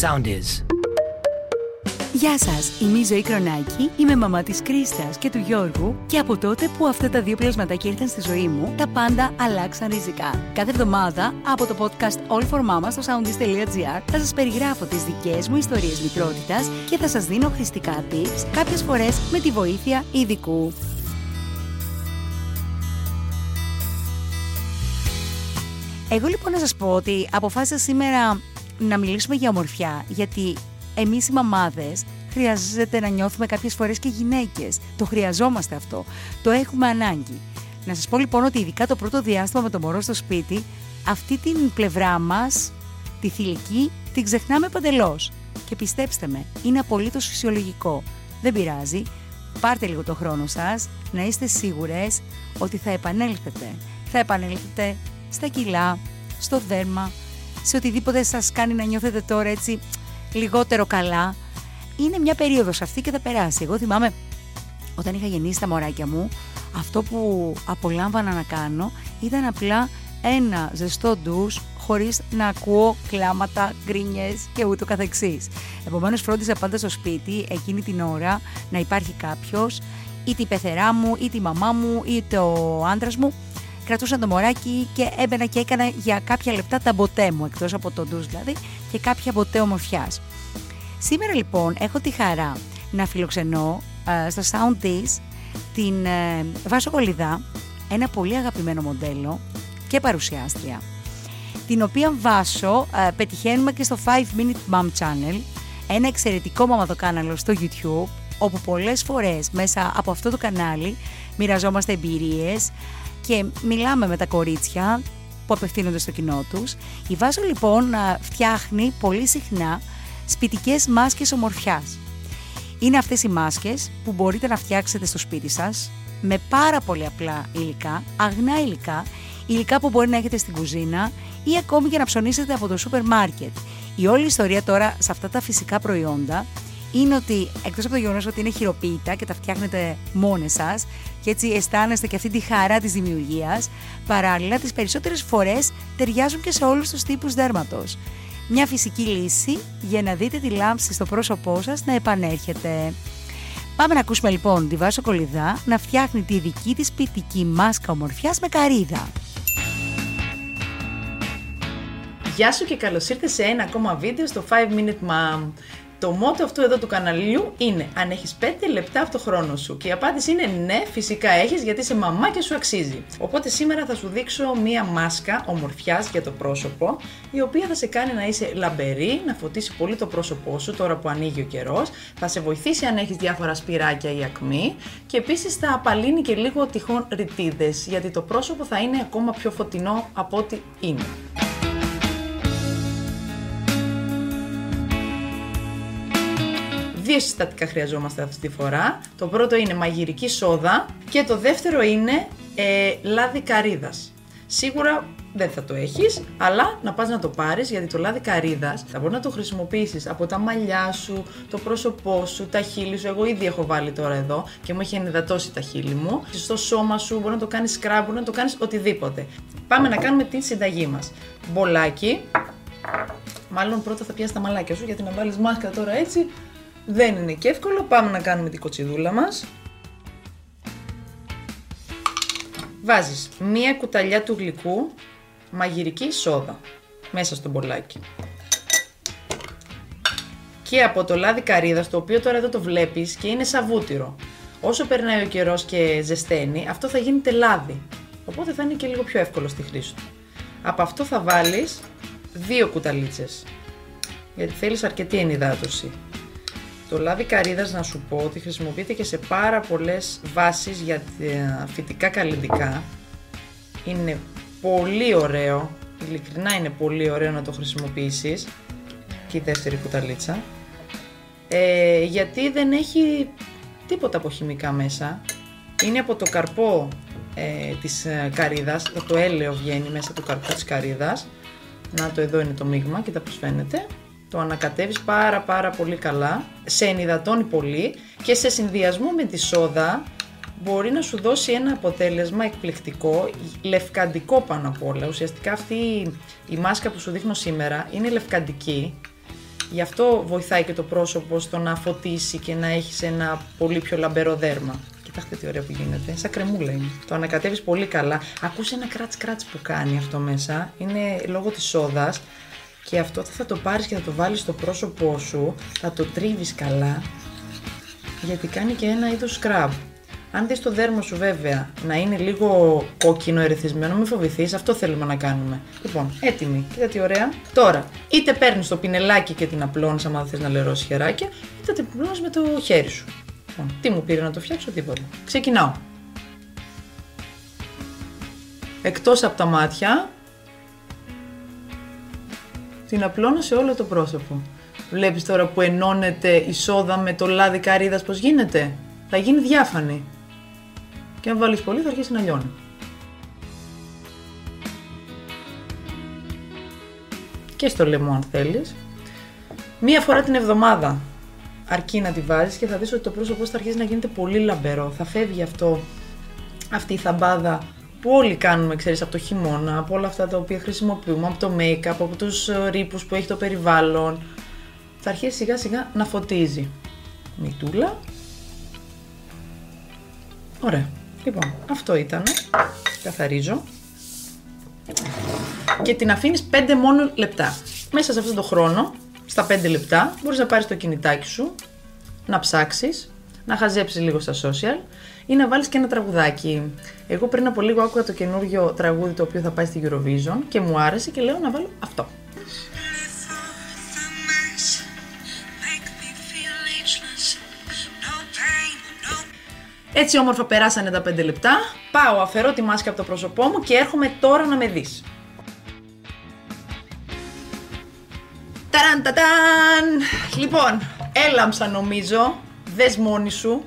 Sound is. Γεια σας, είμαι η Ζωή Κρονάκη, είμαι μαμά της Κρίστας και του Γιώργου και από τότε που αυτά τα δύο πλασματάκια ήρθαν στη ζωή μου, τα πάντα αλλάξαν ριζικά. Κάθε εβδομάδα από το podcast All for Mama στο soundist.gr θα σας περιγράφω τις δικές μου ιστορίες μητρότητα και θα σας δίνω χρηστικά tips, κάποιες φορές με τη βοήθεια ειδικού. Εγώ λοιπόν να σας πω ότι αποφάσισα σήμερα να μιλήσουμε για ομορφιά, γιατί εμείς οι μαμάδες χρειάζεται να νιώθουμε κάποιες φορές και γυναίκες. Το χρειαζόμαστε αυτό. Το έχουμε ανάγκη. Να σας πω λοιπόν ότι ειδικά το πρώτο διάστημα με το μωρό στο σπίτι, αυτή την πλευρά μας, τη θηλυκή, την ξεχνάμε παντελώς. Και πιστέψτε με, είναι απολύτως φυσιολογικό. Δεν πειράζει. Πάρτε λίγο το χρόνο σας, να είστε σίγουρες ότι θα επανέλθετε. Θα επανέλθετε στα κιλά, στο δέρμα, σε οτιδήποτε σας κάνει να νιώθετε τώρα έτσι λιγότερο καλά. Είναι μια περίοδος αυτή και θα περάσει. Εγώ θυμάμαι όταν είχα γεννήσει τα μωράκια μου, αυτό που απολάμβανα να κάνω ήταν απλά ένα ζεστό ντους χωρίς να ακούω κλάματα, γκρίνιες και ούτω καθεξής. Επομένως φρόντιζα πάντα στο σπίτι εκείνη την ώρα να υπάρχει κάποιος είτε η πεθερά μου, είτε η μαμά μου, είτε ο άντρας μου κρατούσαν το μωράκι και έμπαινα και έκανα για κάποια λεπτά τα μποτέ μου, εκτός από το ντους δηλαδή, και κάποια μποτέ ομορφιάς. Σήμερα λοιπόν έχω τη χαρά να φιλοξενώ uh, στο Sound This την uh, Βάσο Κολυδά, ένα πολύ αγαπημένο μοντέλο και παρουσιάστρια, την οποία Βάσο uh, πετυχαίνουμε και στο 5 Minute Mom Channel, ένα εξαιρετικό μαμαδοκάναλο στο YouTube, όπου πολλές φορές μέσα από αυτό το κανάλι μοιραζόμαστε εμπειρίες, και μιλάμε με τα κορίτσια που απευθύνονται στο κοινό τους. Η Βάζο λοιπόν φτιάχνει πολύ συχνά σπιτικές μάσκες ομορφιάς. Είναι αυτές οι μάσκες που μπορείτε να φτιάξετε στο σπίτι σας με πάρα πολύ απλά υλικά, αγνά υλικά, υλικά που μπορεί να έχετε στην κουζίνα ή ακόμη και να ψωνίσετε από το σούπερ μάρκετ. Η όλη ιστορία τώρα σε αυτά τα φυσικά προϊόντα είναι ότι εκτός από το γεγονός ότι είναι χειροποίητα και τα φτιάχνετε μόνες σας και έτσι αισθάνεστε και αυτή τη χαρά της δημιουργίας, παράλληλα τις περισσότερες φορές ταιριάζουν και σε όλους τους τύπους δέρματος. Μια φυσική λύση για να δείτε τη λάμψη στο πρόσωπό σας να επανέρχεται. Πάμε να ακούσουμε λοιπόν τη Βάσο Κολυδά να φτιάχνει τη δική της ποιητική μάσκα ομορφιάς με καρύδα. Γεια σου και καλώς ήρθες σε ένα ακόμα βίντεο στο 5 Minute Mom. Το μότο αυτού εδώ του καναλιού είναι αν έχεις 5 λεπτά από το χρόνο σου. Και η απάντηση είναι ναι, φυσικά έχεις γιατί είσαι μαμά και σου αξίζει. Οπότε σήμερα θα σου δείξω μία μάσκα ομορφιάς για το πρόσωπο, η οποία θα σε κάνει να είσαι λαμπερή, να φωτίσει πολύ το πρόσωπό σου τώρα που ανοίγει ο καιρός, θα σε βοηθήσει αν έχεις διάφορα σπυράκια ή ακμή και επίσης θα απαλύνει και λίγο τυχόν ρητίδες, γιατί το πρόσωπο θα είναι ακόμα πιο φωτεινό από ό,τι είναι. Δύο συστατικά χρειαζόμαστε αυτή τη φορά. Το πρώτο είναι μαγειρική σόδα και το δεύτερο είναι ε, λάδι καρύδας. Σίγουρα δεν θα το έχεις, αλλά να πας να το πάρεις γιατί το λάδι καρύδας θα μπορεί να το χρησιμοποιήσεις από τα μαλλιά σου, το πρόσωπό σου, τα χείλη σου. Εγώ ήδη έχω βάλει τώρα εδώ και μου έχει ενυδατώσει τα χείλη μου. Στο σώμα σου μπορεί να το κάνεις scrub, μπορεί να το κάνεις οτιδήποτε. Πάμε να κάνουμε την συνταγή μας. Μπολάκι, Μάλλον πρώτα θα πιάσεις τα μαλάκια σου γιατί να βάλεις μάσκα τώρα έτσι δεν είναι και εύκολο. Πάμε να κάνουμε την κοτσιδούλα μας. Βάζεις μία κουταλιά του γλυκού μαγειρική σόδα μέσα στο μπολάκι. Και από το λάδι καρύδας, το οποίο τώρα εδώ το βλέπεις και είναι σαβούτυρο. Όσο περνάει ο καιρός και ζεσταίνει, αυτό θα γίνεται λάδι. Οπότε θα είναι και λίγο πιο εύκολο στη χρήση του. Από αυτό θα βάλεις δύο κουταλίτσες. Γιατί θέλεις αρκετή ενυδάτωση. Το λάδι καρύδας να σου πω ότι χρησιμοποιείται και σε πάρα πολλές βάσεις για φυτικά καλλιντικά. Είναι πολύ ωραίο, ειλικρινά είναι πολύ ωραίο να το χρησιμοποιήσεις. Και η δεύτερη κουταλίτσα. Ε, γιατί δεν έχει τίποτα από χημικά μέσα. Είναι από το καρπό ε, της ε, καρύδας, το έλαιο βγαίνει μέσα από το καρπό της καρύδας. Να το εδώ είναι το μείγμα, κοίτα πώς φαίνεται το ανακατεύεις πάρα πάρα πολύ καλά, σε ενυδατώνει πολύ και σε συνδυασμό με τη σόδα μπορεί να σου δώσει ένα αποτέλεσμα εκπληκτικό, λευκαντικό πάνω απ' όλα. Ουσιαστικά αυτή η μάσκα που σου δείχνω σήμερα είναι λευκαντική Γι' αυτό βοηθάει και το πρόσωπο στο να φωτίσει και να έχεις ένα πολύ πιο λαμπερό δέρμα. Κοιτάξτε τι ωραία που γίνεται. Σαν κρεμούλα είναι. Το ανακατεύεις πολύ καλά. Ακούσε ένα κράτ κράτ που κάνει αυτό μέσα. Είναι λόγω της σόδας. Και αυτό θα το πάρεις και θα το βάλεις στο πρόσωπό σου. Θα το τρίβεις καλά. Γιατί κάνει και ένα είδος scrub. Αν δεις το δέρμα σου βέβαια να είναι λίγο κόκκινο ερεθισμένο, μην φοβηθείς, αυτό θέλουμε να κάνουμε. Λοιπόν, έτοιμη. Κοίτα τι ωραία. Τώρα, είτε παίρνεις το πινελάκι και την απλώνεις, άμα θες να λερώσεις χεράκια, είτε την απλώνεις με το χέρι σου. Λοιπόν, τι μου πήρε να το φτιάξω, τίποτα. Ξεκινάω. Εκτός από τα μάτια, την απλώνω σε όλο το πρόσωπο. Βλέπεις τώρα που ενώνεται η σόδα με το λάδι καρύδας πως γίνεται; Θα γίνει διάφανη. Και αν βάλεις πολύ θα αρχίσει να λιώνει. Και στο λαιμό αν θέλεις. Μία φορά την εβδομάδα αρκεί να τη βάζεις και θα δεις ότι το πρόσωπό θα αρχίσει να γίνεται πολύ λαμπερό. Θα φεύγει αυτό, αυτή η θαμπάδα που όλοι κάνουμε, ξέρεις, από το χειμώνα, από όλα αυτά τα οποία χρησιμοποιούμε, από το make-up, από τους ε, ρήπους που έχει το περιβάλλον. Θα αρχίσει σιγά σιγά να φωτίζει. Μητούλα. Ωραία. Λοιπόν, αυτό ήταν. Καθαρίζω. Και την αφήνεις 5 μόνο λεπτά. Μέσα σε αυτόν τον χρόνο στα 5 λεπτά μπορείς να πάρεις το κινητάκι σου, να ψάξεις, να χαζέψεις λίγο στα social ή να βάλεις και ένα τραγουδάκι. Εγώ πριν από λίγο άκουγα το καινούριο τραγούδι το οποίο θα πάει στη Eurovision και μου άρεσε και λέω να βάλω αυτό. Έτσι όμορφα περάσανε τα 5 λεπτά. Πάω, αφαιρώ τη μάσκα από το πρόσωπό μου και έρχομαι τώρα να με δεις. Ταραν, Λοιπόν, έλαμψα νομίζω. Δες μόνη σου.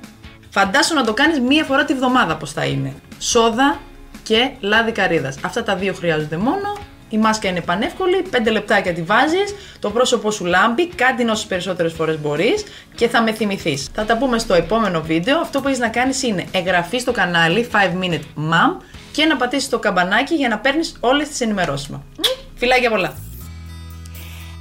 Φαντάσου να το κάνεις μία φορά τη βδομάδα πως θα είναι. Σόδα και λάδι καρύδας. Αυτά τα δύο χρειάζονται μόνο. Η μάσκα είναι πανεύκολη, 5 λεπτάκια τη βάζεις, το πρόσωπό σου λάμπει, κάντε όσες περισσότερες φορές μπορείς και θα με θυμηθείς. Θα τα πούμε στο επόμενο βίντεο. Αυτό που έχεις να κάνεις είναι εγγραφή στο κανάλι 5 Minute Mom και να πατήσεις το καμπανάκι για να παίρνεις όλες τις ενημερώσεις μου. Φιλάκια πολλά!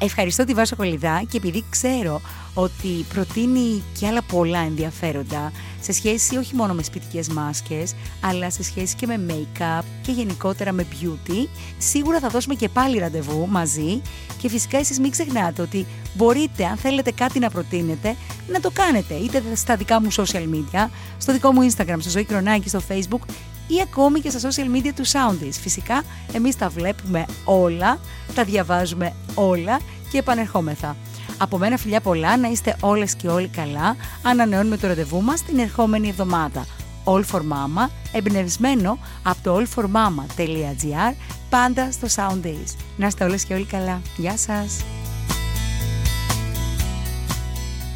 Ευχαριστώ τη Βάσο Κολυδά και επειδή ξέρω ότι προτείνει και άλλα πολλά ενδιαφέροντα σε σχέση όχι μόνο με σπιτικές μάσκες, αλλά σε σχέση και με make-up και γενικότερα με beauty, σίγουρα θα δώσουμε και πάλι ραντεβού μαζί. Και φυσικά εσείς μην ξεχνάτε ότι μπορείτε, αν θέλετε κάτι να προτείνετε, να το κάνετε είτε στα δικά μου social media, στο δικό μου Instagram, στο Ζωή Κρονάκη, στο Facebook ή ακόμη και στα social media του Soundies. Φυσικά, εμείς τα βλέπουμε όλα, τα διαβάζουμε όλα και επανερχόμεθα. Από μένα φιλιά πολλά, να είστε όλες και όλοι καλά. Ανανεώνουμε το ραντεβού μας την ερχόμενη εβδομάδα. All for Mama, εμπνευσμένο από το allformama.gr, πάντα στο Soundays. Να είστε όλες και όλοι καλά. Γεια σας!